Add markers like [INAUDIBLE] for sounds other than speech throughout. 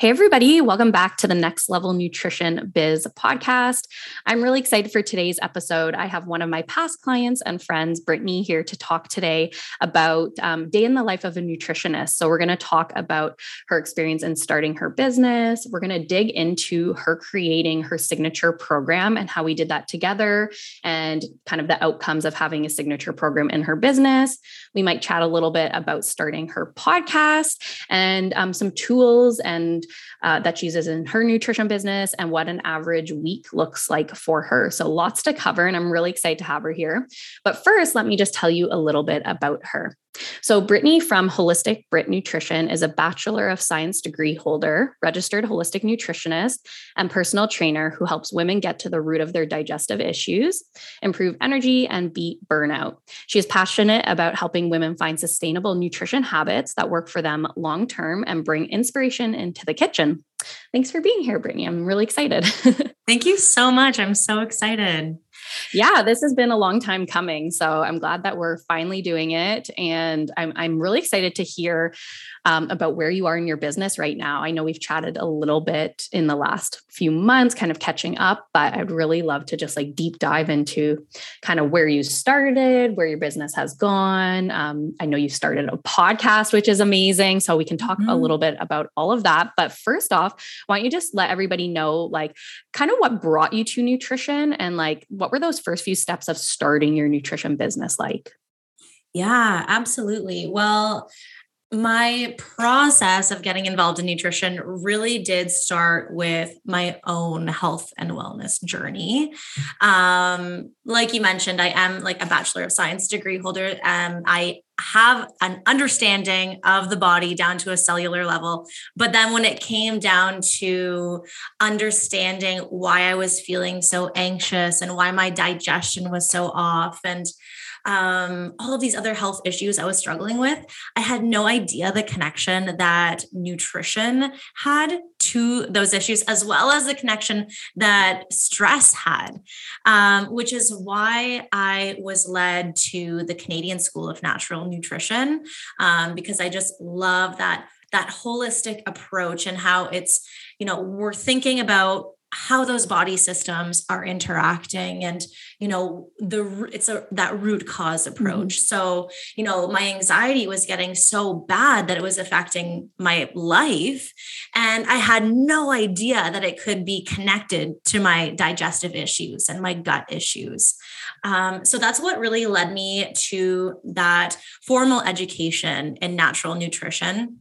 Hey, everybody, welcome back to the Next Level Nutrition Biz podcast. I'm really excited for today's episode. I have one of my past clients and friends, Brittany, here to talk today about um, day in the life of a nutritionist. So, we're going to talk about her experience in starting her business. We're going to dig into her creating her signature program and how we did that together and kind of the outcomes of having a signature program in her business. We might chat a little bit about starting her podcast and um, some tools and uh, that she uses in her nutrition business and what an average week looks like for her. So, lots to cover, and I'm really excited to have her here. But first, let me just tell you a little bit about her. So, Brittany from Holistic Brit Nutrition is a Bachelor of Science degree holder, registered holistic nutritionist, and personal trainer who helps women get to the root of their digestive issues, improve energy, and beat burnout. She is passionate about helping women find sustainable nutrition habits that work for them long term and bring inspiration into the kitchen. Thanks for being here, Brittany. I'm really excited. [LAUGHS] Thank you so much. I'm so excited yeah, this has been a long time coming. So I'm glad that we're finally doing it. And I'm, I'm really excited to hear um, about where you are in your business right now. I know we've chatted a little bit in the last few months, kind of catching up, but I'd really love to just like deep dive into kind of where you started, where your business has gone. Um, I know you started a podcast, which is amazing. So we can talk mm-hmm. a little bit about all of that. But first off, why don't you just let everybody know, like, kind of what brought you to nutrition and like what were those first few steps of starting your nutrition business like? Yeah, absolutely. Well, my process of getting involved in nutrition really did start with my own health and wellness journey. Um, like you mentioned, I am like a Bachelor of Science degree holder. Um, I have an understanding of the body down to a cellular level. But then when it came down to understanding why I was feeling so anxious and why my digestion was so off and um, all of these other health issues I was struggling with, I had no idea the connection that nutrition had to those issues, as well as the connection that stress had, um, which is why I was led to the Canadian School of Natural Nutrition, um, because I just love that that holistic approach and how it's you know we're thinking about how those body systems are interacting and you know the it's a that root cause approach. Mm-hmm. so you know my anxiety was getting so bad that it was affecting my life and i had no idea that it could be connected to my digestive issues and my gut issues. Um, so that's what really led me to that formal education in natural nutrition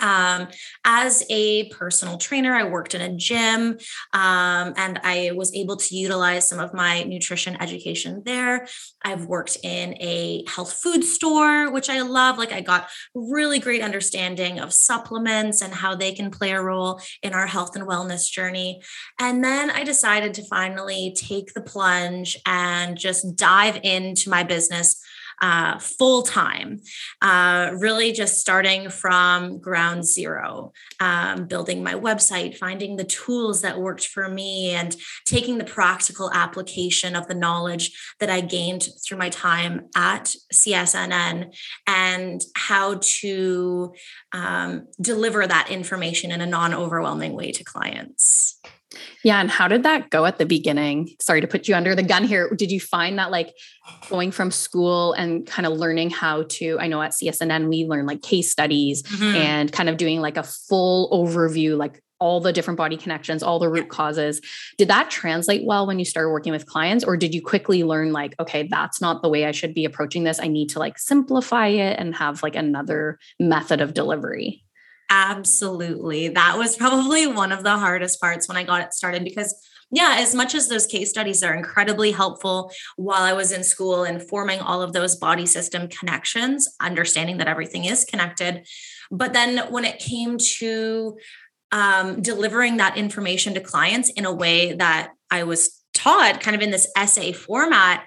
um, as a personal trainer, I worked in a gym um, and I was able to utilize some of my nutrition education there. I've worked in a health food store, which I love. Like, I got really great understanding of supplements and how they can play a role in our health and wellness journey. And then I decided to finally take the plunge and just dive into my business uh, full time, uh, really just starting from ground zero, um, building my website, finding the tools that worked for me, and taking the practical application of the knowledge that I gained through my time at CSNN and how to um, deliver that information in a non overwhelming way to clients. Yeah. And how did that go at the beginning? Sorry to put you under the gun here. Did you find that like going from school and kind of learning how to, I know at CSNN, we learn like case studies mm-hmm. and kind of doing like a full overview, like all the different body connections, all the root causes. Did that translate well when you started working with clients? Or did you quickly learn, like, okay, that's not the way I should be approaching this? I need to like simplify it and have like another method of delivery? Absolutely. That was probably one of the hardest parts when I got it started because yeah, as much as those case studies are incredibly helpful while I was in school and forming all of those body system connections, understanding that everything is connected. But then when it came to um, delivering that information to clients in a way that I was taught, kind of in this essay format,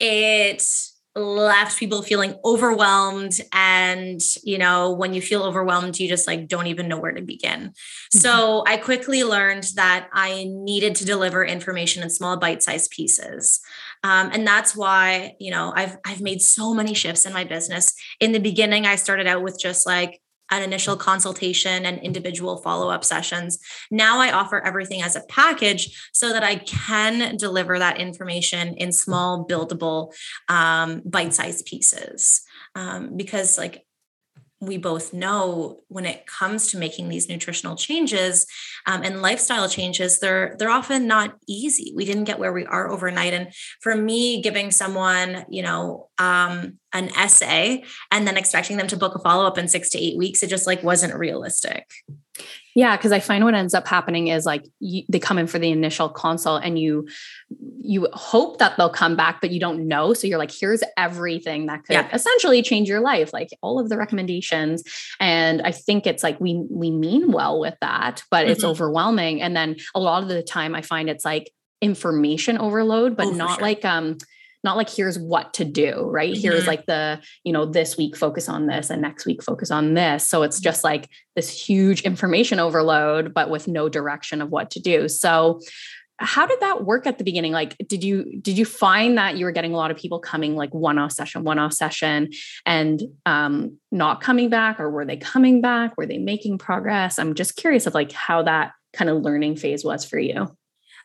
it left people feeling overwhelmed. And you know when you feel overwhelmed you just like don't even know where to begin. Mm-hmm. so i quickly learned that i needed to deliver information in small bite-sized pieces. Um, and that's why you know i've i've made so many shifts in my business. In the beginning i started out with just like an initial consultation and individual follow up sessions. Now I offer everything as a package so that I can deliver that information in small, buildable, um, bite sized pieces. Um, because, like, we both know when it comes to making these nutritional changes um, and lifestyle changes they're they're often not easy we didn't get where we are overnight and for me giving someone you know um, an essay and then expecting them to book a follow-up in six to eight weeks it just like wasn't realistic yeah, because I find what ends up happening is like you, they come in for the initial consult and you you hope that they'll come back, but you don't know. So you're like, here's everything that could yeah. essentially change your life, like all of the recommendations. And I think it's like we we mean well with that, but mm-hmm. it's overwhelming. And then a lot of the time, I find it's like information overload, but oh, not sure. like um not like here's what to do, right? Mm-hmm. Here's like the, you know, this week focus on this and next week focus on this. So it's just like this huge information overload, but with no direction of what to do. So how did that work at the beginning like did you did you find that you were getting a lot of people coming like one off session one off session and um not coming back or were they coming back were they making progress i'm just curious of like how that kind of learning phase was for you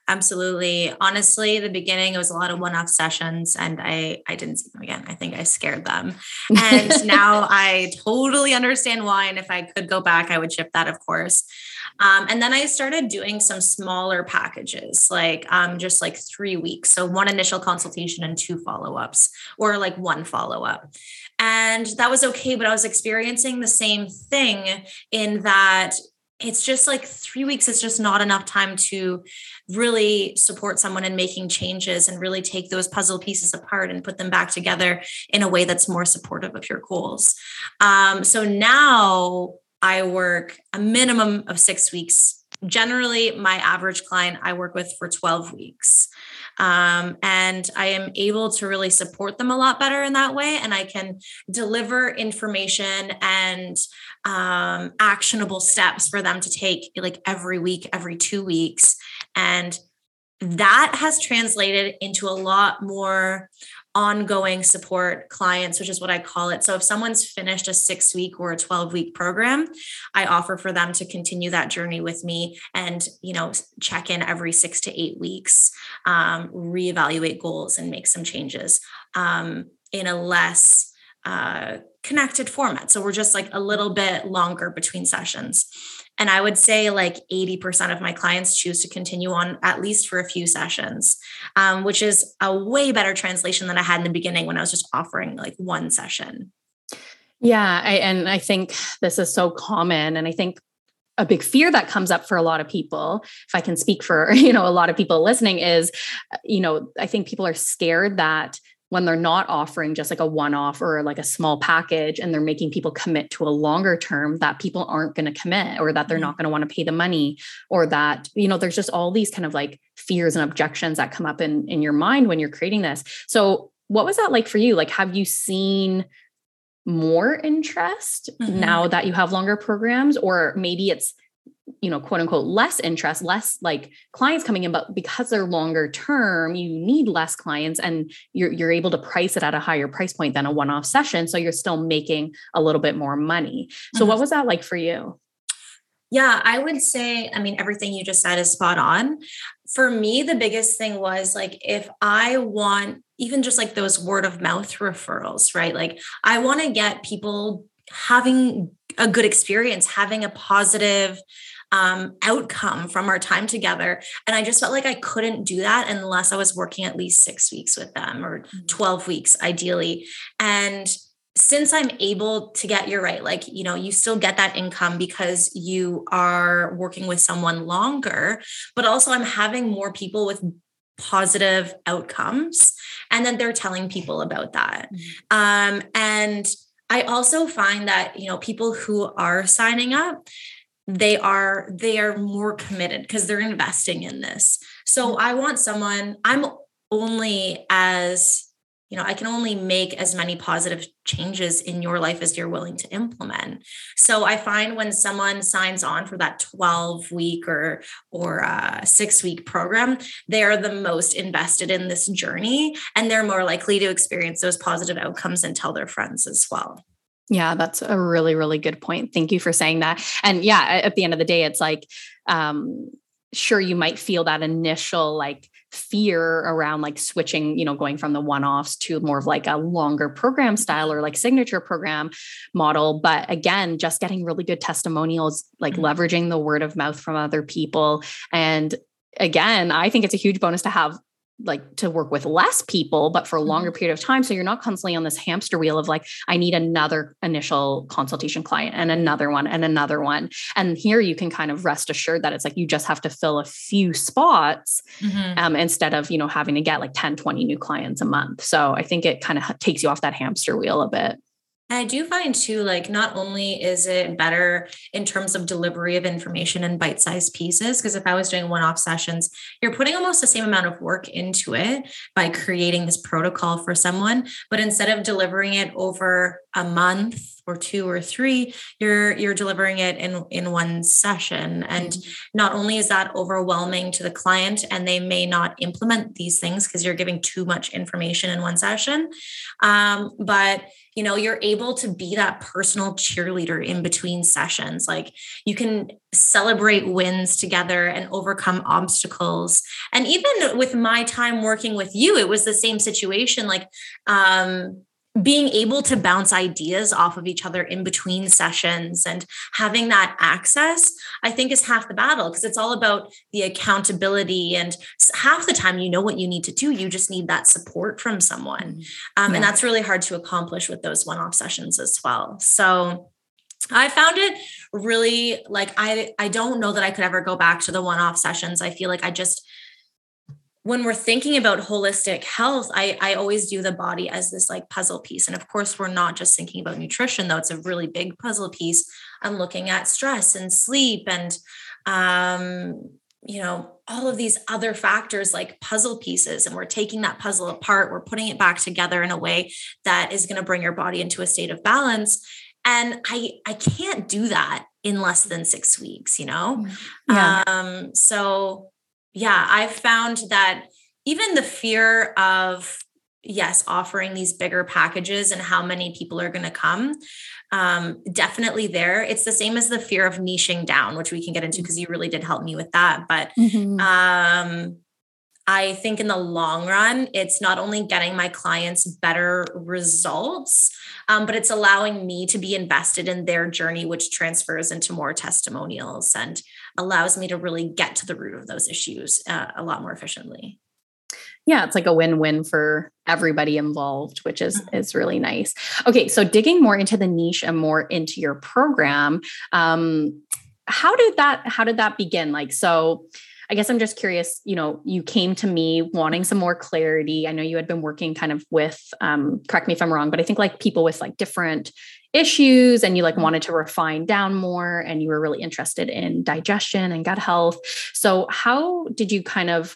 Absolutely. Honestly, the beginning it was a lot of one-off sessions and I I didn't see them again. I think I scared them. And [LAUGHS] now I totally understand why and if I could go back I would ship that of course. Um, and then I started doing some smaller packages, like um, just like three weeks. So one initial consultation and two follow ups, or like one follow up. And that was okay, but I was experiencing the same thing in that it's just like three weeks is just not enough time to really support someone in making changes and really take those puzzle pieces apart and put them back together in a way that's more supportive of your goals. Um, so now I work a minimum of six weeks. Generally, my average client I work with for 12 weeks. Um, and I am able to really support them a lot better in that way. And I can deliver information and um, actionable steps for them to take like every week, every two weeks. And that has translated into a lot more ongoing support clients, which is what I call it. So if someone's finished a six week or a 12 week program, I offer for them to continue that journey with me and, you know, check in every six to eight weeks, um, reevaluate goals and make some changes um, in a less uh, connected format. So we're just like a little bit longer between sessions. And I would say like 80% of my clients choose to continue on at least for a few sessions, um, which is a way better translation than I had in the beginning when I was just offering like one session. Yeah. I, and I think this is so common. And I think a big fear that comes up for a lot of people if i can speak for [LAUGHS] you know a lot of people listening is you know i think people are scared that when they're not offering just like a one off or like a small package and they're making people commit to a longer term that people aren't going to commit or that they're mm-hmm. not going to want to pay the money or that you know there's just all these kind of like fears and objections that come up in in your mind when you're creating this so what was that like for you like have you seen more interest mm-hmm. now that you have longer programs or maybe it's you know, quote unquote, less interest, less like clients coming in, but because they're longer term, you need less clients and you're, you're able to price it at a higher price point than a one off session. So you're still making a little bit more money. So, mm-hmm. what was that like for you? Yeah, I would say, I mean, everything you just said is spot on. For me, the biggest thing was like, if I want even just like those word of mouth referrals, right? Like, I want to get people having a good experience, having a positive um, outcome from our time together. And I just felt like I couldn't do that unless I was working at least six weeks with them or mm-hmm. 12 weeks, ideally. And since I'm able to get, you're right, like, you know, you still get that income because you are working with someone longer, but also I'm having more people with positive outcomes. And then they're telling people about that. Mm-hmm. Um, and I also find that, you know, people who are signing up, they are they are more committed because they're investing in this. So mm-hmm. I want someone, I'm only as you know, I can only make as many positive changes in your life as you're willing to implement. So I find when someone signs on for that 12 week or or uh, six week program, they are the most invested in this journey, and they're more likely to experience those positive outcomes and tell their friends as well. Yeah, that's a really, really good point. Thank you for saying that. And yeah, at the end of the day, it's like, um, sure, you might feel that initial like fear around like switching, you know, going from the one offs to more of like a longer program style or like signature program model. But again, just getting really good testimonials, like mm-hmm. leveraging the word of mouth from other people. And again, I think it's a huge bonus to have like to work with less people but for a longer mm-hmm. period of time so you're not constantly on this hamster wheel of like i need another initial consultation client and another one and another one and here you can kind of rest assured that it's like you just have to fill a few spots mm-hmm. um, instead of you know having to get like 10 20 new clients a month so i think it kind of takes you off that hamster wheel a bit I do find too, like, not only is it better in terms of delivery of information in bite sized pieces, because if I was doing one off sessions, you're putting almost the same amount of work into it by creating this protocol for someone. But instead of delivering it over a month or two or three, you're you're delivering it in in one session. And mm-hmm. not only is that overwhelming to the client and they may not implement these things because you're giving too much information in one session, um, but you know you're able to be that personal cheerleader in between sessions like you can celebrate wins together and overcome obstacles and even with my time working with you it was the same situation like um being able to bounce ideas off of each other in between sessions and having that access, I think is half the battle because it's all about the accountability. And half the time, you know what you need to do. You just need that support from someone. Mm-hmm. Um, yeah. And that's really hard to accomplish with those one off sessions as well. So, I found it really like I I don't know that I could ever go back to the one off sessions. I feel like I just when we're thinking about holistic health, I, I always do the body as this like puzzle piece. And of course, we're not just thinking about nutrition, though it's a really big puzzle piece. I'm looking at stress and sleep and um, you know, all of these other factors like puzzle pieces. And we're taking that puzzle apart, we're putting it back together in a way that is going to bring your body into a state of balance. And I I can't do that in less than six weeks, you know? Mm-hmm. Yeah. Um, so yeah, I've found that even the fear of, yes, offering these bigger packages and how many people are going to come, um, definitely there. It's the same as the fear of niching down, which we can get into because you really did help me with that. But mm-hmm. um, I think in the long run, it's not only getting my clients better results, um, but it's allowing me to be invested in their journey, which transfers into more testimonials and allows me to really get to the root of those issues uh, a lot more efficiently. Yeah, it's like a win-win for everybody involved, which is mm-hmm. is really nice. Okay, so digging more into the niche and more into your program, um, how did that how did that begin? Like, so I guess I'm just curious, you know, you came to me wanting some more clarity. I know you had been working kind of with, um, correct me if I'm wrong, but I think like people with like different issues and you like wanted to refine down more and you were really interested in digestion and gut health. So how did you kind of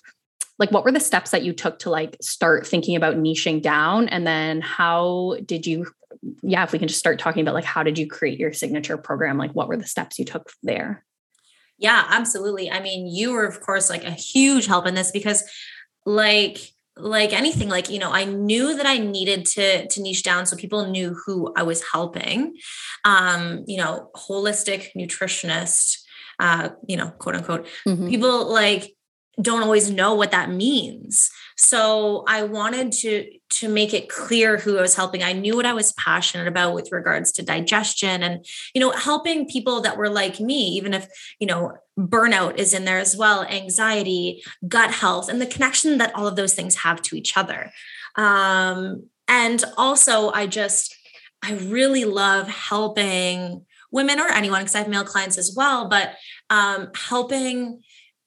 like what were the steps that you took to like start thinking about niching down and then how did you yeah if we can just start talking about like how did you create your signature program like what were the steps you took there yeah, absolutely. I mean, you were, of course, like a huge help in this because, like, like anything like you know i knew that i needed to to niche down so people knew who i was helping um you know holistic nutritionist uh you know quote unquote mm-hmm. people like don't always know what that means. So i wanted to to make it clear who i was helping. I knew what i was passionate about with regards to digestion and you know helping people that were like me even if you know burnout is in there as well anxiety gut health and the connection that all of those things have to each other. Um, and also i just I really love helping women or anyone because I have male clients as well, but um, helping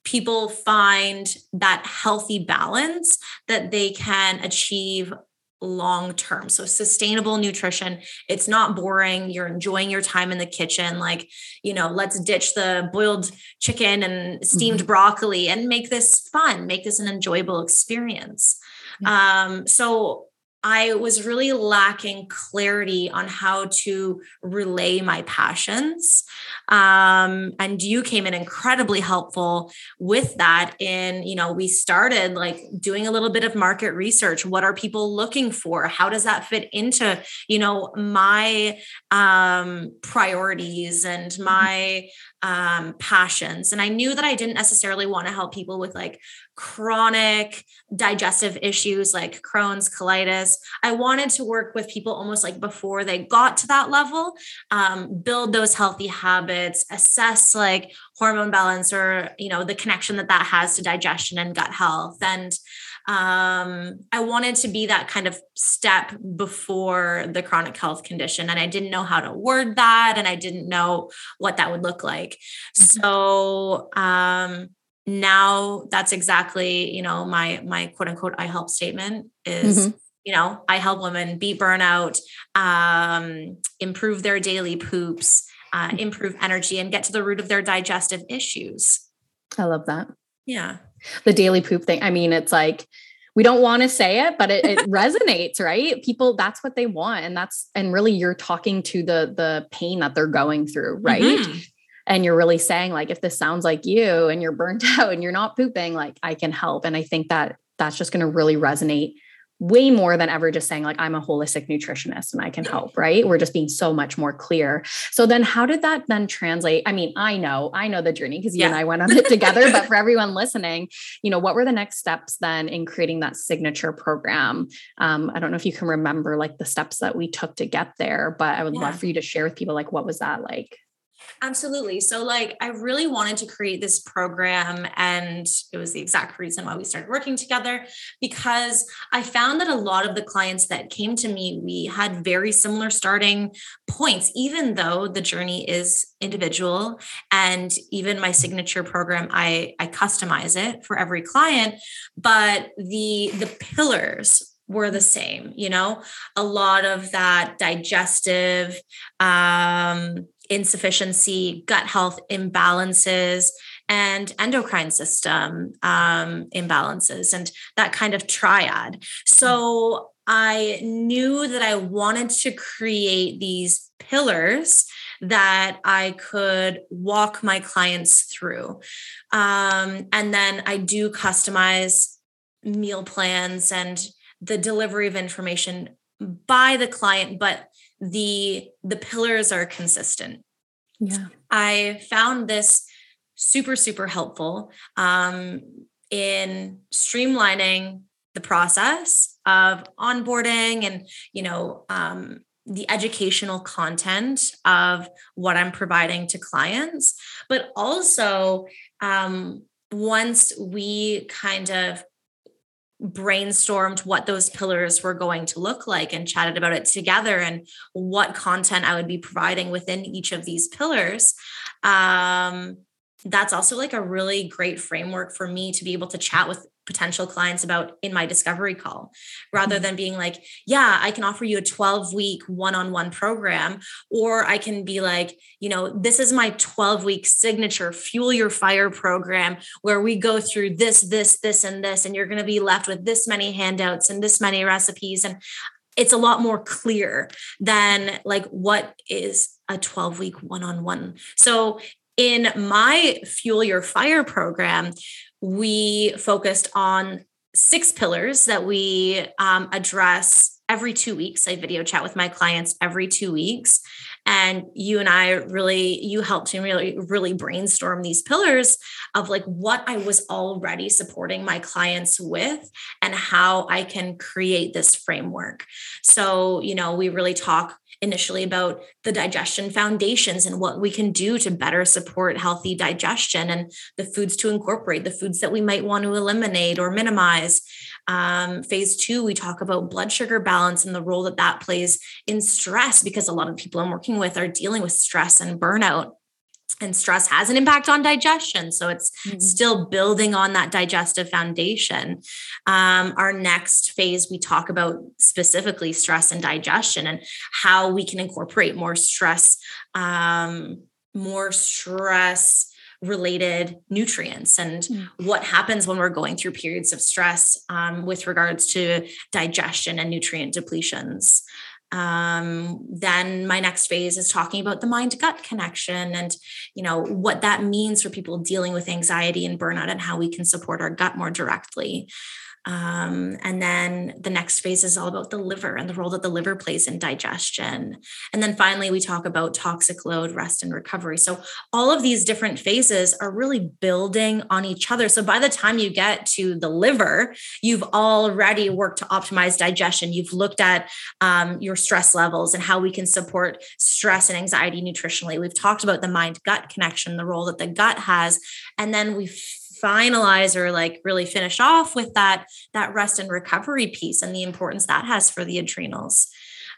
people find that healthy balance that they can achieve long term. So sustainable nutrition. It's not boring. You're enjoying your time in the kitchen. Like, you know, let's ditch the boiled chicken and steamed mm-hmm. broccoli and make this fun, make this an enjoyable experience. Yeah. Um, so I was really lacking clarity on how to relay my passions. Um, and you came in incredibly helpful with that. In, you know, we started like doing a little bit of market research. What are people looking for? How does that fit into, you know, my um, priorities and mm-hmm. my um, passions. And I knew that I didn't necessarily want to help people with like chronic digestive issues like Crohn's, colitis. I wanted to work with people almost like before they got to that level, um, build those healthy habits, assess like hormone balance or, you know, the connection that that has to digestion and gut health. And um, I wanted to be that kind of step before the chronic health condition. And I didn't know how to word that. And I didn't know what that would look like. Mm-hmm. So, um, now that's exactly, you know, my, my quote unquote, I help statement is, mm-hmm. you know, I help women beat burnout, um, improve their daily poops, uh, mm-hmm. improve energy and get to the root of their digestive issues. I love that. Yeah the daily poop thing. I mean, it's like we don't want to say it, but it, it [LAUGHS] resonates, right? People, that's what they want. And that's, and really you're talking to the, the pain that they're going through, right? Mm-hmm. And you're really saying like, if this sounds like you and you're burnt [LAUGHS] out and you're not pooping, like I can help. And I think that that's just going to really resonate way more than ever just saying like i'm a holistic nutritionist and i can help right? We're just being so much more clear. So then how did that then translate? I mean i know i know the journey because you yeah. and i went on [LAUGHS] it together but for everyone listening you know what were the next steps then in creating that signature program? Um, i don't know if you can remember like the steps that we took to get there but i would yeah. love for you to share with people like what was that like Absolutely. So, like, I really wanted to create this program, and it was the exact reason why we started working together because I found that a lot of the clients that came to me, we had very similar starting points, even though the journey is individual. And even my signature program, I, I customize it for every client, but the the pillars were the same you know a lot of that digestive um insufficiency, gut health imbalances, and endocrine system um, imbalances, and that kind of triad. So I knew that I wanted to create these pillars that I could walk my clients through. Um, and then I do customize meal plans and the delivery of information by the client, but the the pillars are consistent. Yeah. I found this super super helpful um, in streamlining the process of onboarding and you know um, the educational content of what i'm providing to clients. But also um, once we kind of brainstormed what those pillars were going to look like and chatted about it together and what content I would be providing within each of these pillars. Um, that's also like a really great framework for me to be able to chat with potential clients about in my discovery call rather mm-hmm. than being like yeah i can offer you a 12 week one-on-one program or i can be like you know this is my 12 week signature fuel your fire program where we go through this this this and this and you're going to be left with this many handouts and this many recipes and it's a lot more clear than like what is a 12 week one-on-one so in my fuel your fire program we focused on six pillars that we um, address every two weeks. I video chat with my clients every two weeks. And you and I really, you helped me really, really brainstorm these pillars of like what I was already supporting my clients with and how I can create this framework. So, you know, we really talk initially about the digestion foundations and what we can do to better support healthy digestion and the foods to incorporate, the foods that we might want to eliminate or minimize. Um, phase two, we talk about blood sugar balance and the role that that plays in stress because a lot of people I'm working with are dealing with stress and burnout and stress has an impact on digestion so it's mm-hmm. still building on that digestive foundation um, our next phase we talk about specifically stress and digestion and how we can incorporate more stress um, more stress related nutrients and mm-hmm. what happens when we're going through periods of stress um, with regards to digestion and nutrient depletions um, then my next phase is talking about the mind gut connection and you know what that means for people dealing with anxiety and burnout and how we can support our gut more directly um, and then the next phase is all about the liver and the role that the liver plays in digestion. And then finally, we talk about toxic load, rest, and recovery. So, all of these different phases are really building on each other. So, by the time you get to the liver, you've already worked to optimize digestion. You've looked at um, your stress levels and how we can support stress and anxiety nutritionally. We've talked about the mind gut connection, the role that the gut has. And then we've finalize or like really finish off with that that rest and recovery piece and the importance that has for the adrenals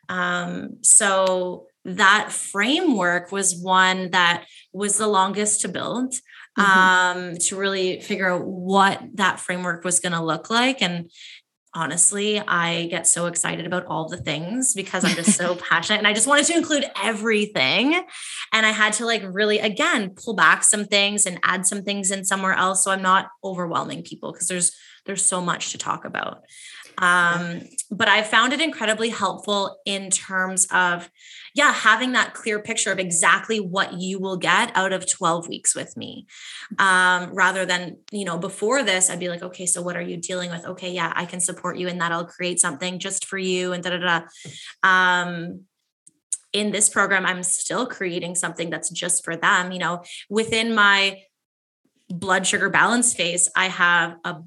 um, so that framework was one that was the longest to build mm-hmm. um, to really figure out what that framework was going to look like and honestly, I get so excited about all the things because I'm just so [LAUGHS] passionate and I just wanted to include everything. And I had to like really, again, pull back some things and add some things in somewhere else. So I'm not overwhelming people because there's, there's so much to talk about. Um, but I found it incredibly helpful in terms of, yeah, having that clear picture of exactly what you will get out of 12 weeks with me. Um, rather than, you know, before this, I'd be like, okay, so what are you dealing with? Okay, yeah, I can support you in that. I'll create something just for you and da da da. Um, in this program, I'm still creating something that's just for them. You know, within my blood sugar balance phase, I have a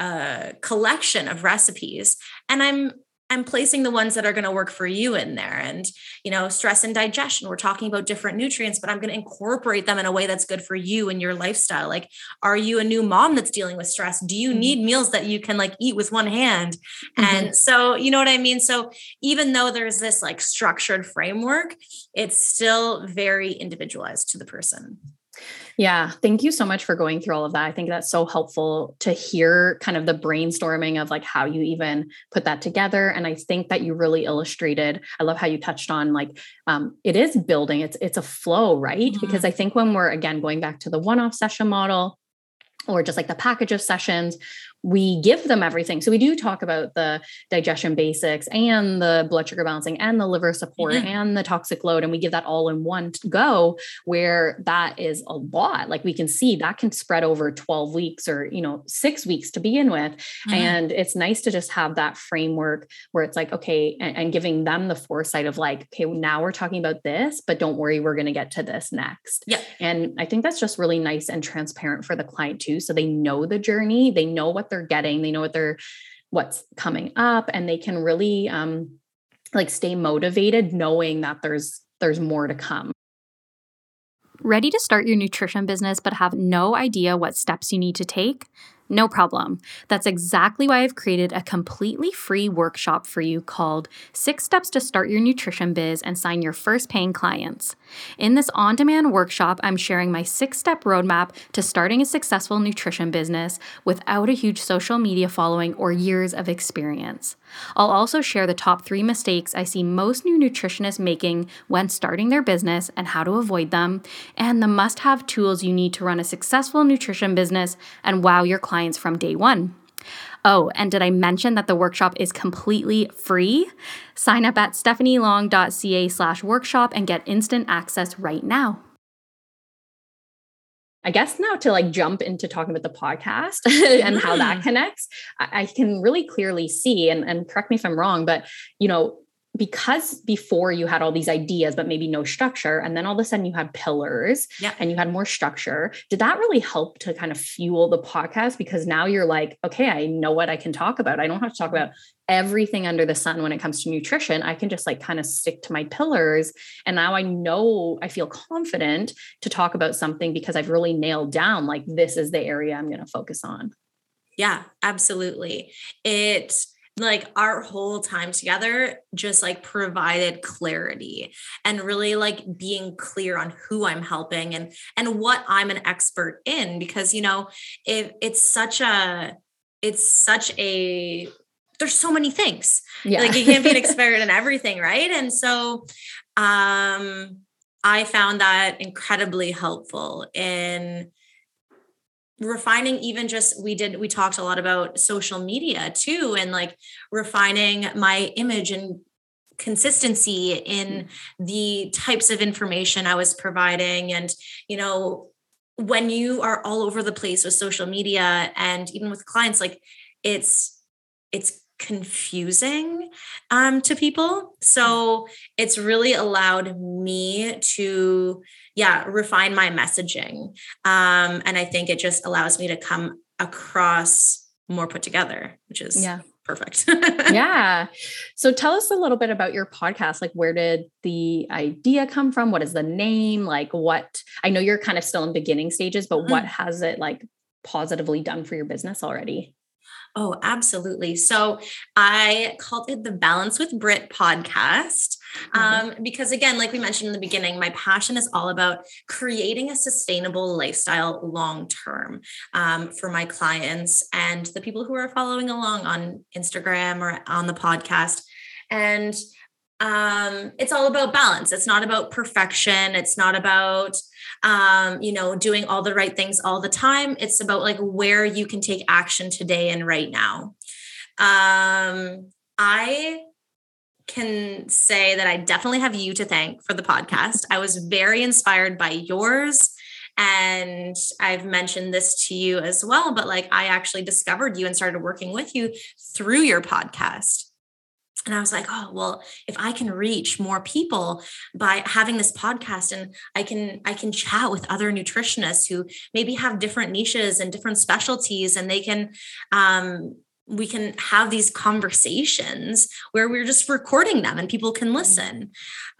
a collection of recipes and i'm i'm placing the ones that are going to work for you in there. And you know stress and digestion we're talking about different nutrients but i'm going to incorporate them in a way that's good for you and your lifestyle. Like are you a new mom that's dealing with stress? Do you mm-hmm. need meals that you can like eat with one hand? Mm-hmm. and so you know what i mean? So even though there's this like structured framework it's still very individualized to the person yeah, thank you so much for going through all of that. I think that's so helpful to hear kind of the brainstorming of like how you even put that together. And I think that you really illustrated. I love how you touched on like um, it is building. It's it's a flow, right? Mm-hmm. Because I think when we're again going back to the one-off session model, or just like the package of sessions we give them everything. So we do talk about the digestion basics and the blood sugar balancing and the liver support mm-hmm. and the toxic load. And we give that all in one go where that is a lot. Like we can see that can spread over 12 weeks or, you know, six weeks to begin with. Mm-hmm. And it's nice to just have that framework where it's like, okay, and, and giving them the foresight of like, okay, now we're talking about this, but don't worry, we're going to get to this next. Yeah. And I think that's just really nice and transparent for the client too. So they know the journey, they know what they're getting. They know what they're what's coming up and they can really um like stay motivated knowing that there's there's more to come. Ready to start your nutrition business but have no idea what steps you need to take no problem. That's exactly why I've created a completely free workshop for you called Six Steps to Start Your Nutrition Biz and Sign Your First Paying Clients. In this on demand workshop, I'm sharing my six step roadmap to starting a successful nutrition business without a huge social media following or years of experience. I'll also share the top three mistakes I see most new nutritionists making when starting their business and how to avoid them, and the must have tools you need to run a successful nutrition business and wow your clients from day one. Oh, and did I mention that the workshop is completely free? Sign up at stephanielong.ca slash workshop and get instant access right now. I guess now to like jump into talking about the podcast [LAUGHS] and how that connects, I, I, can really clearly see, and, and correct me if I'm wrong, but you know, because before you had all these ideas but maybe no structure and then all of a sudden you had pillars yeah. and you had more structure did that really help to kind of fuel the podcast? Because now you're like okay i know what i can talk about. I don't have to talk about everything under the sun when it comes to nutrition. I can just like kind of stick to my pillars. And now i know i feel confident to talk about something because i've really nailed down like this is the area i'm going to focus on. Yeah absolutely. It like our whole time together just like provided clarity and really like being clear on who I'm helping and and what I'm an expert in because you know it, it's such a it's such a there's so many things yeah. like you can't be an [LAUGHS] expert in everything right and so um I found that incredibly helpful in refining even just we did we talked a lot about social media too and like refining my image and consistency in mm. the types of information I was providing. And you know when you are all over the place with social media and even with clients like it's it's confusing um, to people. So it's really allowed me to yeah refine my messaging um, and i think it just allows me to come across more put together which is yeah. perfect. [LAUGHS] Yeah. So tell us a little bit about your podcast. Like where did the idea come from? What is the name? Like what i know you're kind of still in beginning stages but mm-hmm. what has it like positively done for your business already Oh, absolutely. So I called it the Balance with Brit podcast mm-hmm. um, because, again, like we mentioned in the beginning, my passion is all about creating a sustainable lifestyle long term um, for my clients and the people who are following along on Instagram or on the podcast. And um, it's all about balance. It's not about perfection. It's not about um, you know, doing all the right things all the time. It's about like where you can take action today and right now. Um, I can say that I definitely have you to thank for the podcast. I was very inspired by yours. And I've mentioned this to you as well, but like I actually discovered you and started working with you through your podcast. And I was like, oh, well, if I can reach more people by having this podcast and I can I can chat with other nutritionists who maybe have different niches and different specialties and they can um we can have these conversations where we're just recording them and people can mm-hmm. listen.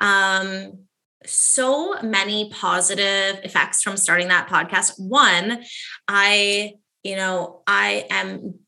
Um so many positive effects from starting that podcast. One, I you know, I am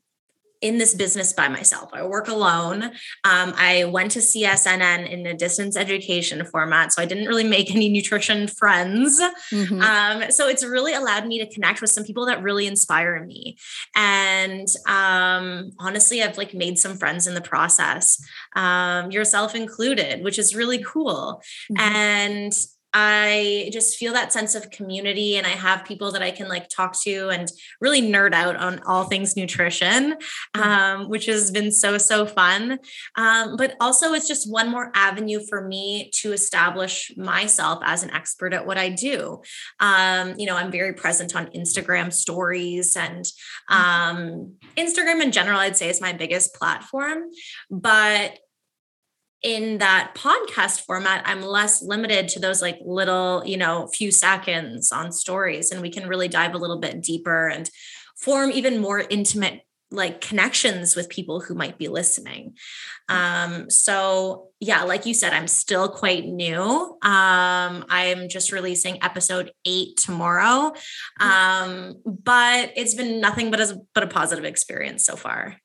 in this business by myself. I work alone. Um, I went to CSNN in a distance education format, so I didn't really make any nutrition friends. Mm-hmm. Um, so it's really allowed me to connect with some people that really inspire me. And um, honestly, I've like made some friends in the process, um, yourself included, which is really cool. Mm-hmm. And I just feel that sense of community and I have people that I can like talk to and really nerd out on all things nutrition, mm. um, which has been so, so fun. Um, but also, it's just one more avenue for me to establish myself as an expert at what I do. Um, you know, I'm very present on Instagram stories and mm. um, Instagram in general, I'd say is my biggest platform. But in that podcast format, I'm less limited to those like little, you know, few seconds on stories. And we can really dive a little bit deeper and form even more intimate like connections with people who might be listening. Um, so yeah, like you said, I'm still quite new. Um, I'm just releasing episode eight tomorrow. Um, but it's been nothing but a but a positive experience so far.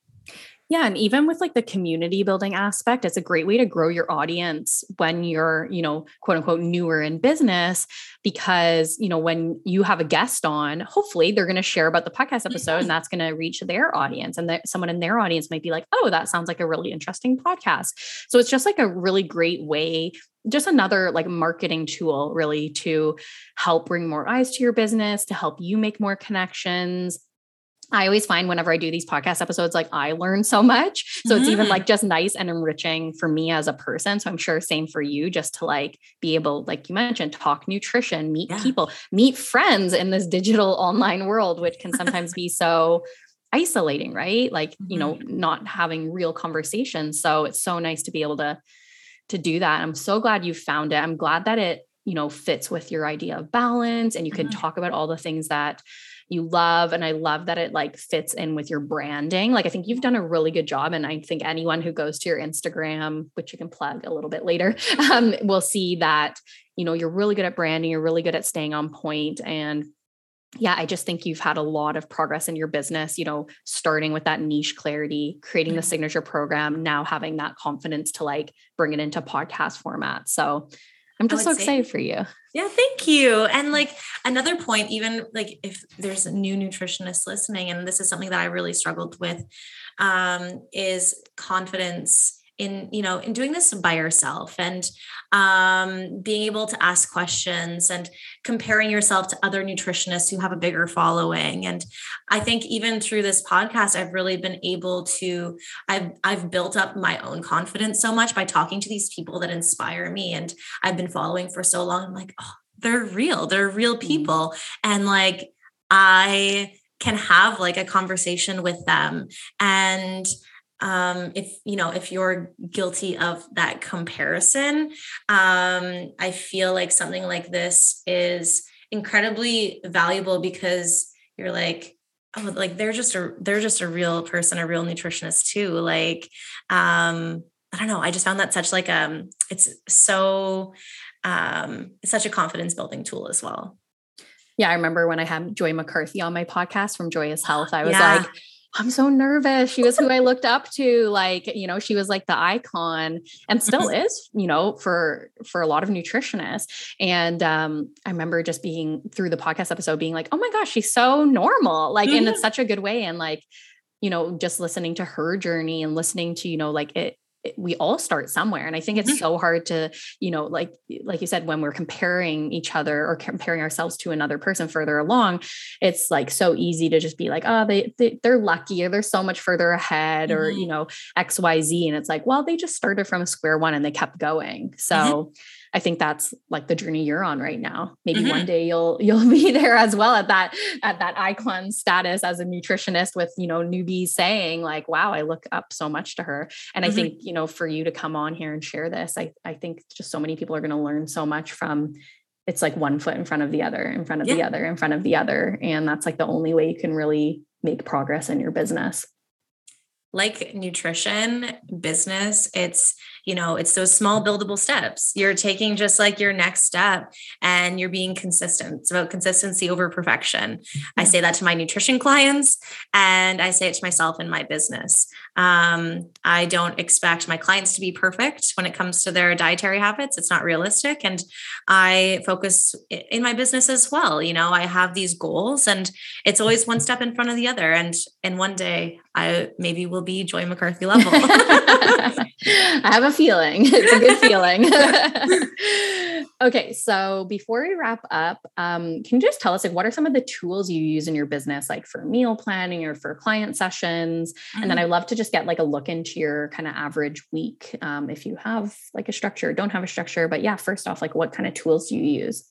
Yeah. And even with like the community building aspect, it's a great way to grow your audience when you're, you know, quote unquote, newer in business. Because, you know, when you have a guest on, hopefully they're going to share about the podcast episode and that's going to reach their audience. And that someone in their audience might be like, oh, that sounds like a really interesting podcast. So it's just like a really great way just another like marketing tool really to help bring more eyes to your business to help you make more connections I always find whenever I do these podcast episodes, like I learn so much. So mm-hmm. it's even mm-hmm. like just nice and enriching for me as a person. So I'm sure same for you, just to like be able, like you mentioned, talk nutrition, meet yeah. people, meet friends in this digital online world, which can [LAUGHS] sometimes be so isolating, right? Like, mm-hmm. you know, mm-hmm. not having real conversations. So it's so nice to be able to to do that. I'm so glad you found it. I'm glad that it, you know, fits with your idea of balance and you can mm-hmm. talk about all the things that you love and i love that it like fits in with your branding like i think you've done a really good job and i think anyone who goes to your instagram which you can plug a little bit later [LAUGHS] um, will see that you know you're really good at branding you're really good at staying on point and yeah, I just think you've had a lot of progress in your business, you know, starting with that niche clarity, creating the mm-hmm. signature program, now having that confidence to like bring it into podcast format. So I'm just so excited for you. Yeah, thank you. And like another point, even like if there's a new nutritionist listening, and this is something that I really struggled with, um, is confidence in you know in doing this by yourself and um, being able to ask questions and comparing yourself to other nutritionists who have a bigger following. And i think even through this podcast i've really been able to i've i've built up my own confidence so much by talking to these people that inspire me. And i've been following for so long i'm like oh they're real. They're real mm-hmm. people. And like i can have like a conversation with them. And um, if you know if you're guilty of that comparison um, i feel like something like this is incredibly valuable because you're like oh like they're just a they're just a real person a real nutritionist too. Like um i don't know. I just found that such like um it's so um it's such a confidence building tool as well. Yeah i remember when i had joy mccarthy on my podcast from joyous health i was yeah. like I'm so nervous. She was who I looked up to. Like, you know, she was like the icon and still [LAUGHS] is, you know, for for a lot of nutritionists. And um, I remember just being through the podcast episode being like, oh my gosh, she's so normal. Like, mm-hmm. in [LAUGHS] such a good way. And like, you know, just listening to her journey and listening to, you know, like it we all start somewhere and i think it's mm-hmm. so hard to you know like like you said when we're comparing each other or comparing ourselves to another person further along it's like so easy to just be like oh they, they are lucky or they're so much further ahead mm-hmm. or you know xyz and it's like well they just started from square one and they kept going mm-hmm. so mm-hmm. I think that's like the journey you're on right now. Maybe mm-hmm. one day you'll [LAUGHS] you'll be there as well at that at that icon status as a nutritionist with, you know, newbies saying like, wow, I look up so much to her. And mm-hmm. I think, you know, for you to come on here and share this, I I think just so many people are going to learn so much from it's like one foot in front of the other, in front of yeah. the other, in front of the other. And that's like the only way you can really make progress in your business like nutrition business it's you know it's those small buildable steps. You're taking just like your next step and you're being consistent. It's about consistency over perfection. I say that to my nutrition clients and i say it to myself in my business. Um, i don't expect my clients to be perfect when it comes to their dietary habits. It's not realistic and i focus in my business as well. You know i have these goals and it's always one step in front of the other and in one day I maybe will be Joy McCarthy level. [LAUGHS] I have a feeling. [LAUGHS] It's a good feeling. [LAUGHS] okay, so before we wrap up, um, can you just tell us like what are some of the tools you use in your business, like for meal planning or for client sessions? Mm-hmm. And then mm-hmm. I love to just get like a look into your kind of average week, um, if you have like a structure, don't have a structure. But yeah, first off, like what kind of tools do you use?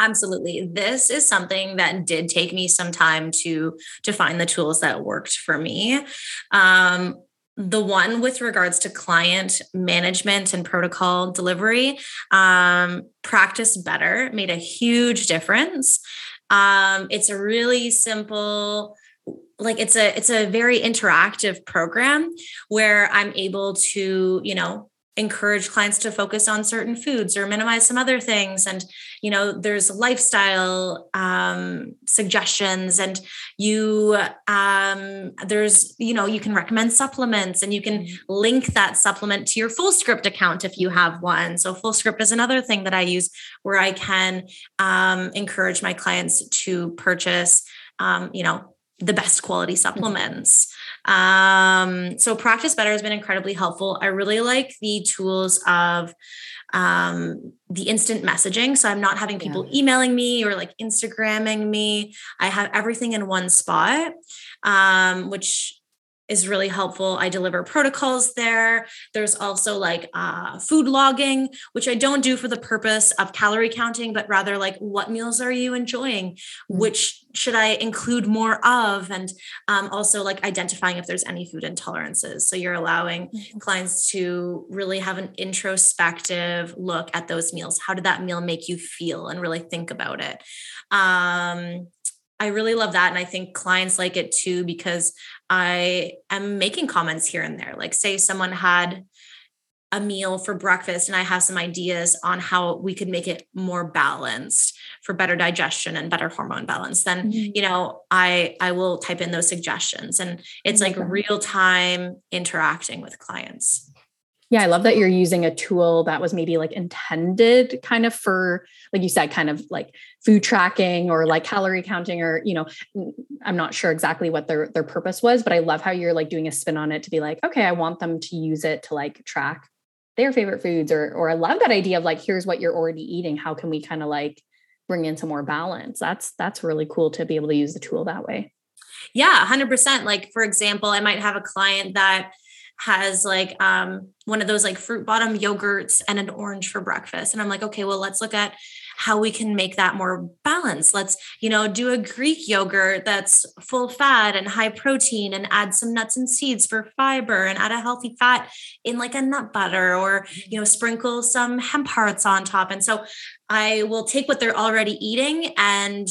Absolutely. This is something that did take me some time to to find the tools that worked for me. Um, the one with regards to client management and protocol delivery um, practice better made a huge difference. Um, it's a really simple like it's a it's a very interactive program where i'm able to you know encourage clients to focus on certain foods or minimize some other things and you know there's lifestyle um, suggestions and you um, there's you know you can recommend supplements and you can mm-hmm. link that supplement to your Fullscript account if you have one so Fullscript is another thing that i use where i can um, encourage my clients to purchase um, you know the best quality mm-hmm. supplements um, so practice better has been incredibly helpful. I really like the tools of um, the instant messaging. So I'm not having people yeah. emailing me or like Instagramming me. I have everything in one spot, um, which is really helpful. I deliver protocols there. There's also like uh, food logging, which I don't do for the purpose of calorie counting, but rather like what meals are you enjoying? Mm-hmm. Which should I include more of? And um, also like identifying if there's any food intolerances. So you're allowing mm-hmm. clients to really have an introspective look at those meals. How did that meal make you feel? And really think about it. Um, I really love that. And I think clients like it too because I am making comments here and there. Like, say someone had a meal for breakfast and I have some ideas on how we could make it more balanced for better digestion and better hormone balance then mm-hmm. you know I I will type in those suggestions and it's like real time interacting with clients. Yeah, I love that you're using a tool that was maybe like intended kind of for, like you said, kind of like food tracking or like calorie counting, or, you know, I'm not sure exactly what their their purpose was, but I love how you're like doing a spin on it to be like, okay, I want them to use it to like track their favorite foods, or or I love that idea of like, here's what you're already eating. How can we kind of like bring in some more balance? That's that's really cool to be able to use the tool that way. Yeah, 100%. Like, for example, I might have a client that has like um, one of those like fruit bottom yogurts and an orange for breakfast. And I'm like, okay, well, let's look at how we can make that more balanced. Let's, you know, do a Greek yogurt that's full fat and high protein and add some nuts and seeds for fiber and add a healthy fat in like a nut butter or, you know, sprinkle some hemp hearts on top. And so I will take what they're already eating and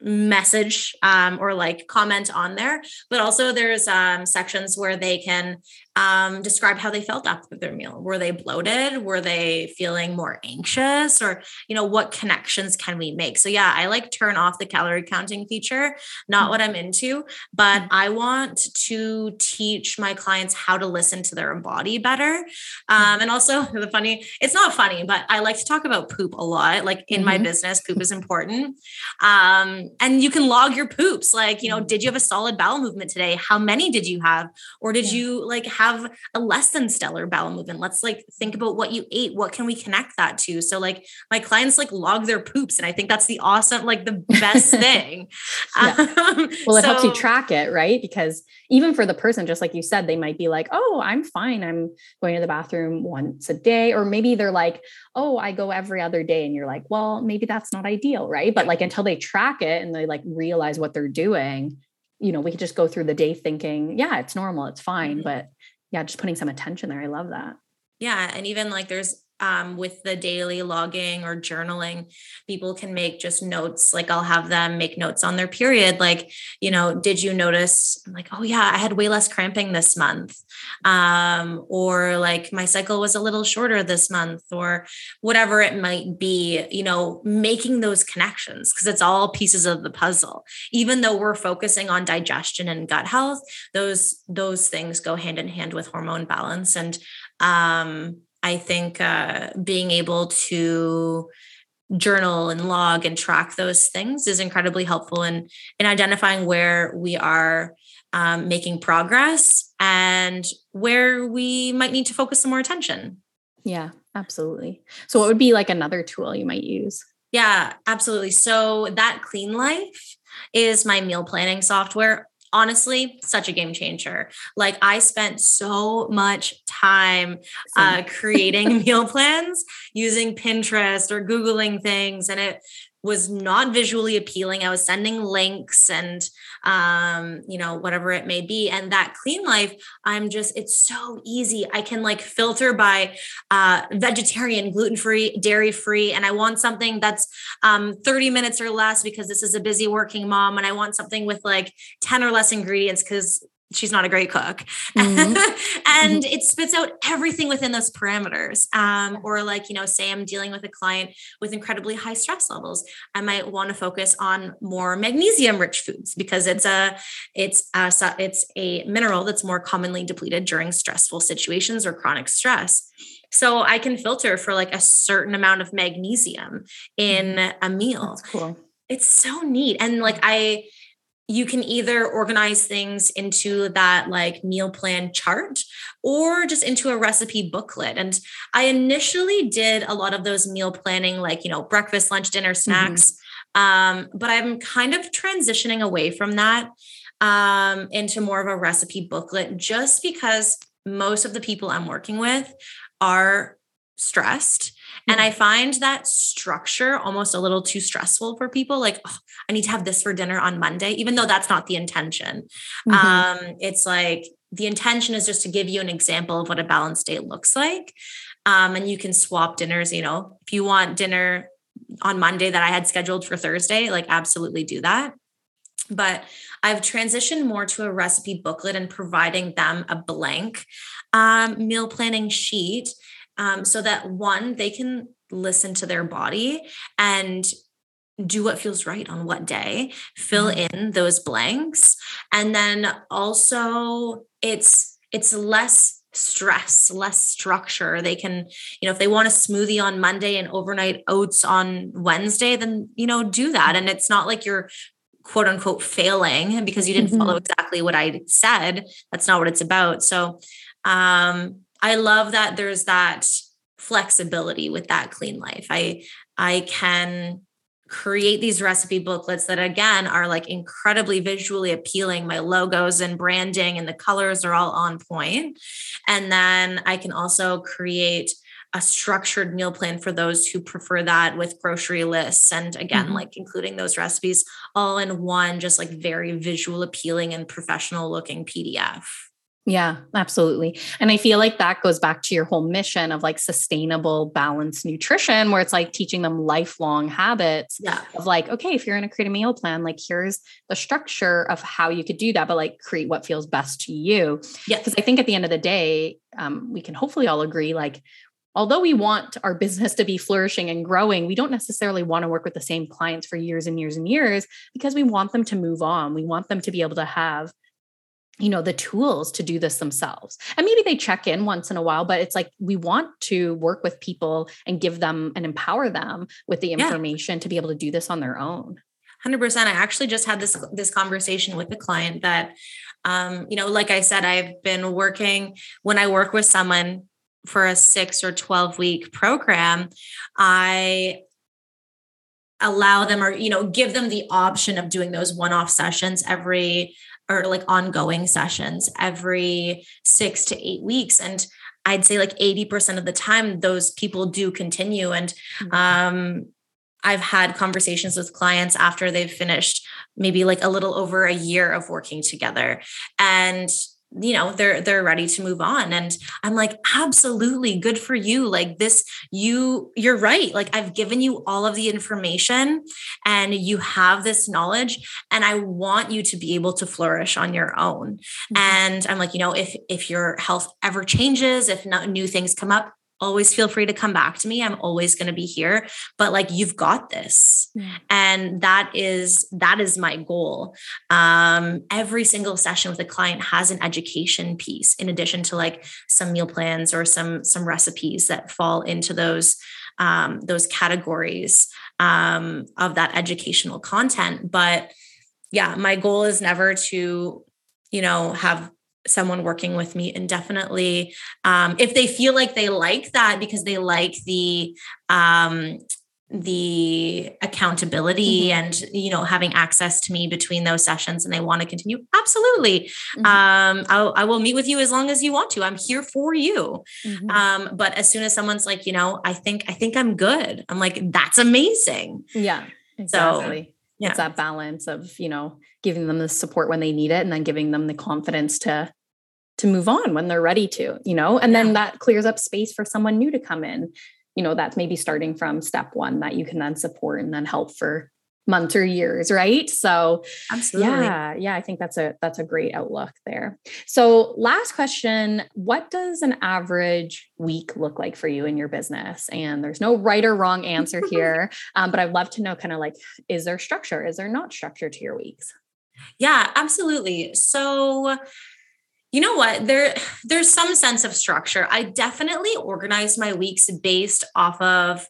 message um, or like comment on there but also there's um, sections where they can um, describe how they felt after their meal. Were they bloated? Were they feeling more anxious? Or you know what connections can we make? So yeah i like turn off the calorie counting feature not mm-hmm. what i'm into but i want to teach my clients how to listen to their body better. Um, mm-hmm. and also [LAUGHS] the funny it's not funny but i like to talk about poop a lot. Like in mm-hmm. my business poop is important and you can log your poops. Like you know did you have a solid bowel movement today? How many did you have? Or did yeah. you like have a less than stellar bowel movement? Let's like think about what you ate. What can we connect that to? So like my clients like log their poops and i think that's the awesome like the best [LAUGHS] thing. Um, well it so, helps you track it right? Because even for the person just like you said they might be like oh i'm fine. I'm going to the bathroom once a day. Or maybe they're like oh i go every other day and you're like well maybe that's not ideal right? But like until they track it and they like realize what they're doing you know we could just go through the day thinking yeah it's normal it's fine mm-hmm. but yeah just putting some attention there i love that. Yeah and even like there's um, with the daily logging or journaling, people can make just notes. Like I'll have them make notes on their period. Like, you know, did you notice? I'm like, oh yeah, I had way less cramping this month. Um, or like my cycle was a little shorter this month, or whatever it might be, you know, making those connections because it's all pieces of the puzzle. Even though we're focusing on digestion and gut health, those those things go hand in hand with hormone balance. And um I think uh, being able to journal and log and track those things is incredibly helpful in in identifying where we are um, making progress and where we might need to focus some more attention. Yeah, absolutely. So, what would be like another tool you might use? Yeah, absolutely. So, that Clean Life is my meal planning software honestly such a game changer. Like i spent so much time uh, [LAUGHS] creating meal plans using pinterest or googling things and it was not visually appealing. I was sending links and um, you know, whatever it may be. And that clean life, I'm just, it's so easy. I can like filter by uh vegetarian, gluten-free, dairy-free. And I want something that's um 30 minutes or less because this is a busy working mom. And I want something with like 10 or less ingredients because she's not a great cook mm-hmm. [LAUGHS] and mm-hmm. it spits out everything within those parameters um, or like you know say i'm dealing with a client with incredibly high stress levels i might want to focus on more magnesium rich foods because it's a it's a, it's a mineral that's more commonly depleted during stressful situations or chronic stress so i can filter for like a certain amount of magnesium in mm-hmm. a meal that's cool it's so neat and like i you can either organize things into that like meal plan chart or just into a recipe booklet. And I initially did a lot of those meal planning, like, you know, breakfast, lunch, dinner, mm-hmm. snacks. Mm-hmm. Um, but I'm kind of transitioning away from that. um, into more of a recipe booklet just because most of the people I'm working with are stressed. Mm-hmm. And I find that structure almost a little too stressful for people. Like, oh, I need to have this for dinner on Monday, even though that's not the intention. Mm-hmm. Um, it's like the intention is just to give you an example of what a balanced day looks like. Um, and you can swap dinners, you know, if you want dinner on Monday that I had scheduled for Thursday, like absolutely do that. But I've transitioned more to a recipe booklet and providing them a blank um, meal planning sheet um, so that one, they can listen to their body and do what feels right on what day, fill mm-hmm. in those blanks. And then also it's it's less stress, less structure. They can, you know, if they want a smoothie on Monday and overnight oats on Wednesday, then, you know, do that. And it's not like you're quote unquote failing because you didn't mm-hmm. follow exactly what I said. That's not what it's about. So um I love that there's that flexibility with that clean life. I I can create these recipe booklets that again are like incredibly visually appealing my logos and branding and the colors are all on point. and then i can also create a structured meal plan for those who prefer that with grocery lists and again mm-hmm. like including those recipes all in one just like very visual appealing and professional looking pdf yeah, absolutely. And I feel like that goes back to your whole mission of like sustainable, balanced nutrition, where it's like teaching them lifelong habits yeah. of like, okay, if you're going to create a meal plan, like here's the structure of how you could do that, but like create what feels best to you. Yeah. Because I think at the end of the day, um, we can hopefully all agree like, although we want our business to be flourishing and growing, we don't necessarily want to work with the same clients for years and years and years because we want them to move on. We want them to be able to have you know the tools to do this themselves. And maybe they check in once in a while but it's like we want to work with people and give them and empower them with the information yeah. to be able to do this on their own. 100% i actually just had this this conversation with a client that um you know like i said i've been working when i work with someone for a 6 or 12 week program i allow them or you know give them the option of doing those one off sessions every or like ongoing sessions every six to eight weeks. And I'd say like 80% of the time, those people do continue. And mm-hmm. um, I've had conversations with clients after they've finished maybe like a little over a year of working together. And you know they're they're ready to move on. And i'm like absolutely good for you. Like this you you're right. Like i've given you all of the information and you have this knowledge and i want you to be able to flourish on your own. Mm-hmm. and i'm like you know if if your health ever changes if not new things come up always feel free to come back to me. I'm always going to be here, but like you've got this. Yeah. And that is that is my goal. Um every single session with a client has an education piece in addition to like some meal plans or some some recipes that fall into those um those categories um of that educational content, but yeah, my goal is never to you know have someone working with me indefinitely um, if they feel like they like that because they like the um, the accountability mm-hmm. and you know having access to me between those sessions and they want to continue absolutely mm-hmm. um I'll, I will meet with you as long as you want to i'm here for you mm-hmm. um but as soon as someone's like you know i think i think i'm good i'm like that's amazing yeah exactly so, yeah. it's that balance of you know giving them the support when they need it and then giving them the confidence to to move on when they're ready to, you know, and then that clears up space for someone new to come in. You know, that's maybe starting from step one that you can then support and then help for months or years, right? So absolutely. Yeah, yeah, I think that's a that's a great outlook there. So last question, what does an average week look like for you in your business? And there's no right or wrong answer [LAUGHS] here, um, but I'd love to know kind of like, is there structure? Is there not structure to your weeks? Yeah, absolutely. So you know what there there's some sense of structure i definitely organize my weeks based off of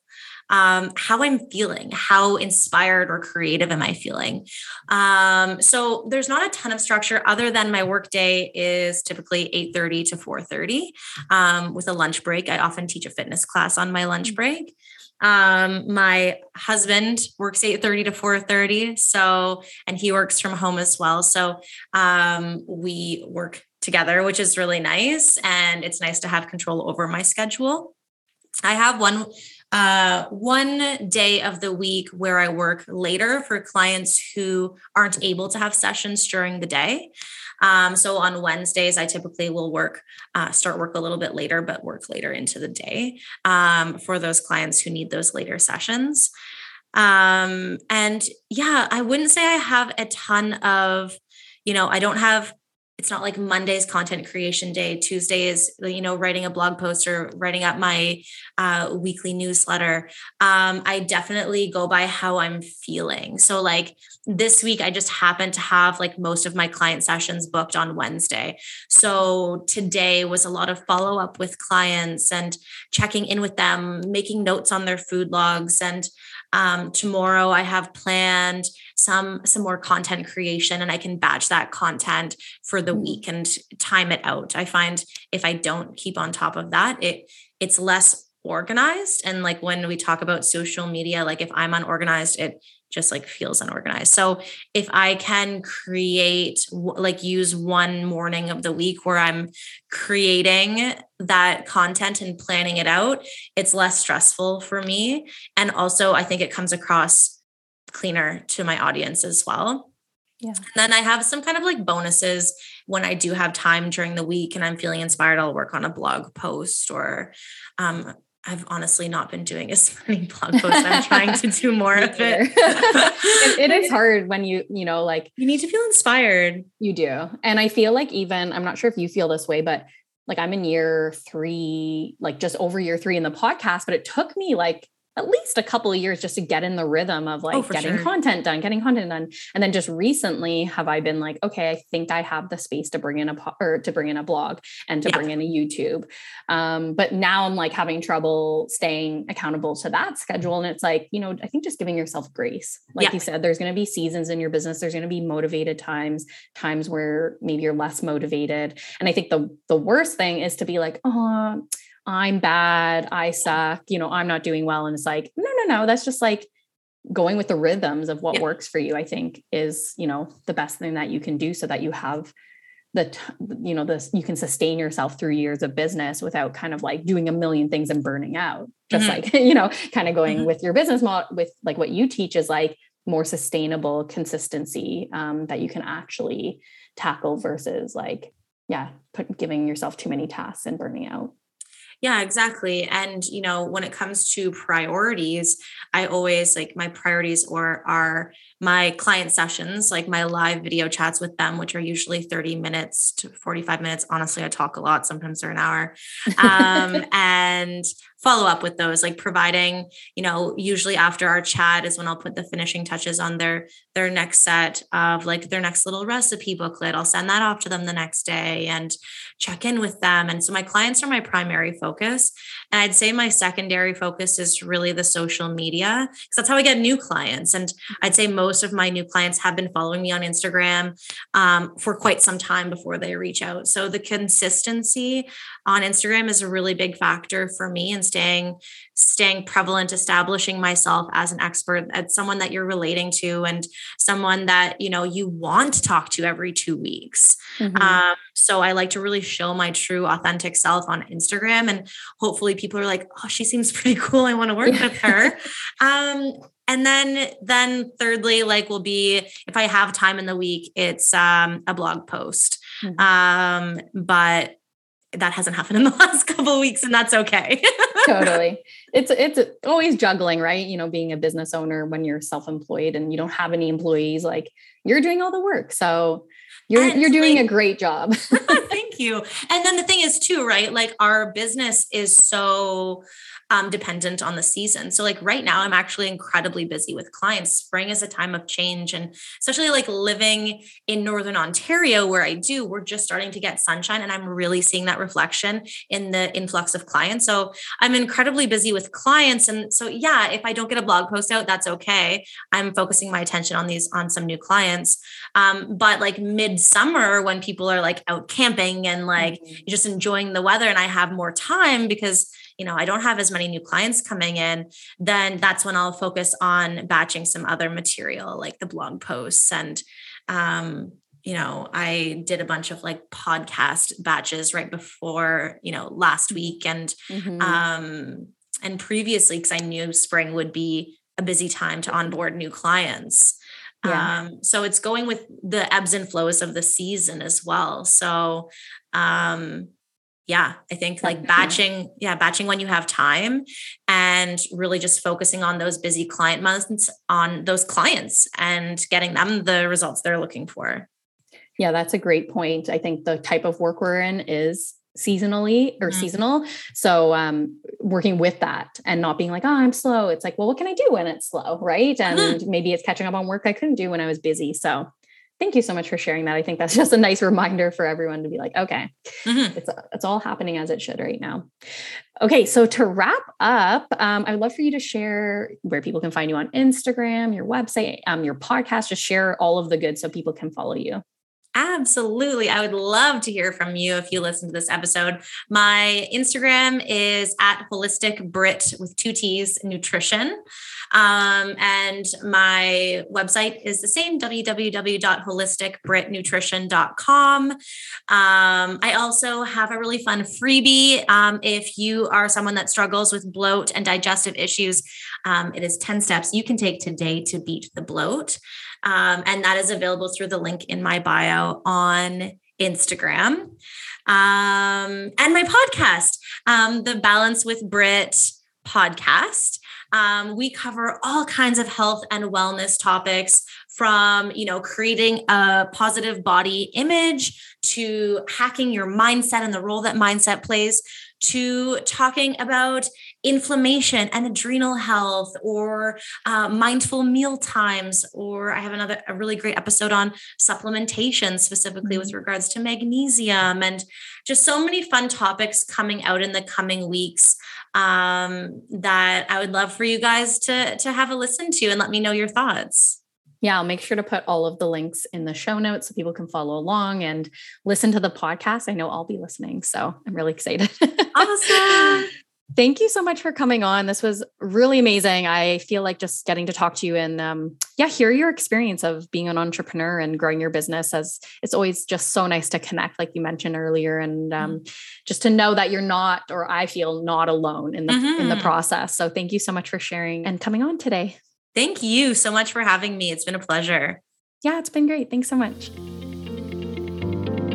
um, how I'm feeling, how inspired or creative am I feeling. Um, so there's not a ton of structure other than my work day is typically 8:30 to 4:30 um, with a lunch break. I often teach a fitness class on my lunch mm. break. Um, my husband works 8:30 to 4:30. So, and he works from home as well. So um, we work together, which is really nice. And it's nice to have control over my schedule. I have one uh, one day of the week where I work later for clients who aren't able to have sessions during the day. Um, so on Wednesdays, I typically will work, uh, start work a little bit later, but work later into the day um, for those clients who need those later sessions. Um, and yeah, I wouldn't say I have a ton of, you know, I don't have it's not like Monday's content creation day. Tuesday is, you know, writing a blog post or writing up my uh, weekly newsletter. Um, I definitely go by how I'm feeling. So, like this week, I just happened to have like most of my client sessions booked on Wednesday. So, today was a lot of follow up with clients and checking in with them, making notes on their food logs. And um, tomorrow, I have planned some some more content creation and I can batch that content for the mm-hmm. week and time it out. I find if I don't keep on top of that, it it's less organized and like when we talk about social media like if I'm unorganized it just like feels unorganized. So if I can create like use one morning of the week where I'm creating that content and planning it out, it's less stressful for me and also I think it comes across cleaner to my audience as well. Yeah. And then I have some kind of like bonuses when I do have time during the week and I'm feeling inspired. I'll work on a blog post or um, I've honestly not been doing [LAUGHS] as many blog posts. I'm trying to do [LAUGHS] more of it. it. It is hard when you, you know, like you need to feel inspired. You do. And I feel like even, I'm not sure if you feel this way, but like I'm in year three, like just over year three in the podcast, but it took me like at least a couple of years just to get in the rhythm of like oh, getting sure. content done, getting content done. And then just recently have I been like, okay, I think I have the space to bring in a po- or to bring in a blog and to yeah. bring in a YouTube. Um, but now I'm like having trouble staying accountable to that schedule. And it's like, you know, I think just giving yourself grace. Like yeah. you said, there's going to be seasons in your business. There's going to be motivated times, times where maybe you're less motivated. And I think the the worst thing is to be like, oh, I'm bad, I suck, you know, I'm not doing well. And it's like, no, no, no, that's just like going with the rhythms of what yeah. works for you, I think is, you know, the best thing that you can do so that you have the, you know, this, you can sustain yourself through years of business without kind of like doing a million things and burning out. Just mm-hmm. like, [LAUGHS] you know, kind of going mm-hmm. with your business model with like what you teach is like more sustainable consistency um, that you can actually tackle versus like, yeah, put, giving yourself too many tasks and burning out. Yeah, exactly. And you know, when it comes to priorities, I always like my priorities or are my client sessions, like my live video chats with them, which are usually 30 minutes to 45 minutes. Honestly, I talk a lot, sometimes they're an hour. [LAUGHS] Um, and follow up with those, like providing, you know, usually after our chat is when I'll put the finishing touches on their their next set of like their next little recipe booklet. I'll send that off to them the next day and check in with them. And so my clients are my primary focus. And I'd say my secondary focus is really the social media because that's how I get new clients. And I'd say most of my new clients have been following me on Instagram um, for quite some time before they reach out. So the consistency on Instagram is a really big factor for me in staying staying prevalent, establishing myself as an expert, as someone that you're relating to, and someone that you know you want to talk to every two weeks. Mm-hmm. Um, so I like to really show my true, authentic self on Instagram, and hopefully people are like, "Oh, she seems [LAUGHS] pretty cool. I want to work with her." [LAUGHS] Um, and then then thirdly like will be if i have time in the week it's um, a blog post mm-hmm. um, but that hasn't happened in the [LAUGHS] last couple weeks and that's okay. Totally. [LAUGHS] It's it's always juggling right? You know being a business owner when you're self-employed and you don't have any employees like you're doing all the work. So you're and you're doing like, a great job. [LAUGHS] Thank you. And then the thing is too right? Like our business is so um, dependent on the season. So, like right now, I'm actually incredibly busy with clients. Spring is a time of change. And especially like living in Northern Ontario, where I do, we're just starting to get sunshine. And I'm really seeing that reflection in the influx of clients. So, I'm incredibly busy with clients. And so, yeah, if I don't get a blog post out, that's okay. I'm focusing my attention on these, on some new clients. Um, but like midsummer, when people are like out camping and like mm-hmm. just enjoying the weather, and I have more time because you know, I don't have as many new clients coming in, then that's when I'll focus on batching some other material like the blog posts and um, you know, I did a bunch of like podcast batches right before, you know, last week and mm-hmm. um and previously because I knew spring would be a busy time to onboard new clients. Yeah. Um, so it's going with the ebbs and flows of the season as well. So um yeah, I think like batching, yeah, batching when you have time and really just focusing on those busy client months on those clients and getting them the results they're looking for. Yeah, that's a great point. I think the type of work we're in is seasonally or mm-hmm. seasonal. So um working with that and not being like, oh, I'm slow. It's like, well, what can I do when it's slow? Right. Mm-hmm. And mm-hmm. maybe it's catching up on work I couldn't do when I was busy. So thank you so much for sharing that. I think that's [LAUGHS] just a nice reminder for everyone to be like, okay, mm-hmm. it's it's all happening as it should right now. Okay, so to wrap up, um, I would love for you to share where people can find you on Instagram, your website, um, your podcast. Just share all of the good so people can follow you. Absolutely. I would love to hear from you if you listen to this episode. My Instagram is at holistic Brit with two T's nutrition. Um, and my website is the same www.holisticbritnutrition.com. Um, I also have a really fun freebie. Um, if you are someone that struggles with bloat and digestive issues, um, it is 10 steps you can take today to beat the bloat. Um, and that is available through the link in my bio on Instagram. Um, and my podcast, um, the Balance with Brit podcast. Um, we cover all kinds of health and wellness topics from you know creating a positive body image to hacking your mindset and the role that mindset plays to talking about inflammation and adrenal health or uh, mindful meal times or i have another a really great episode on supplementation specifically with mm-hmm. regards to magnesium and just so many fun topics coming out in the coming weeks um, that i would love for you guys to to have a listen to and let me know your thoughts yeah, I'll make sure to put all of the links in the show notes so people can follow along and listen to the podcast. I know I'll be listening, so I'm really excited. [LAUGHS] Awesome. Thank you so much for coming on. This was really amazing. I feel like just getting to talk to you and um, yeah, hear your experience of being an entrepreneur and growing your business as it's always just so nice to connect, like you mentioned earlier, and um, mm-hmm. just to know that you're not, or I feel not alone in the mm-hmm. in the mm-hmm. process. So thank you so much for sharing and coming on today. Thank you so much for having me. It's been a pleasure. Yeah, it's been great. Thanks so much.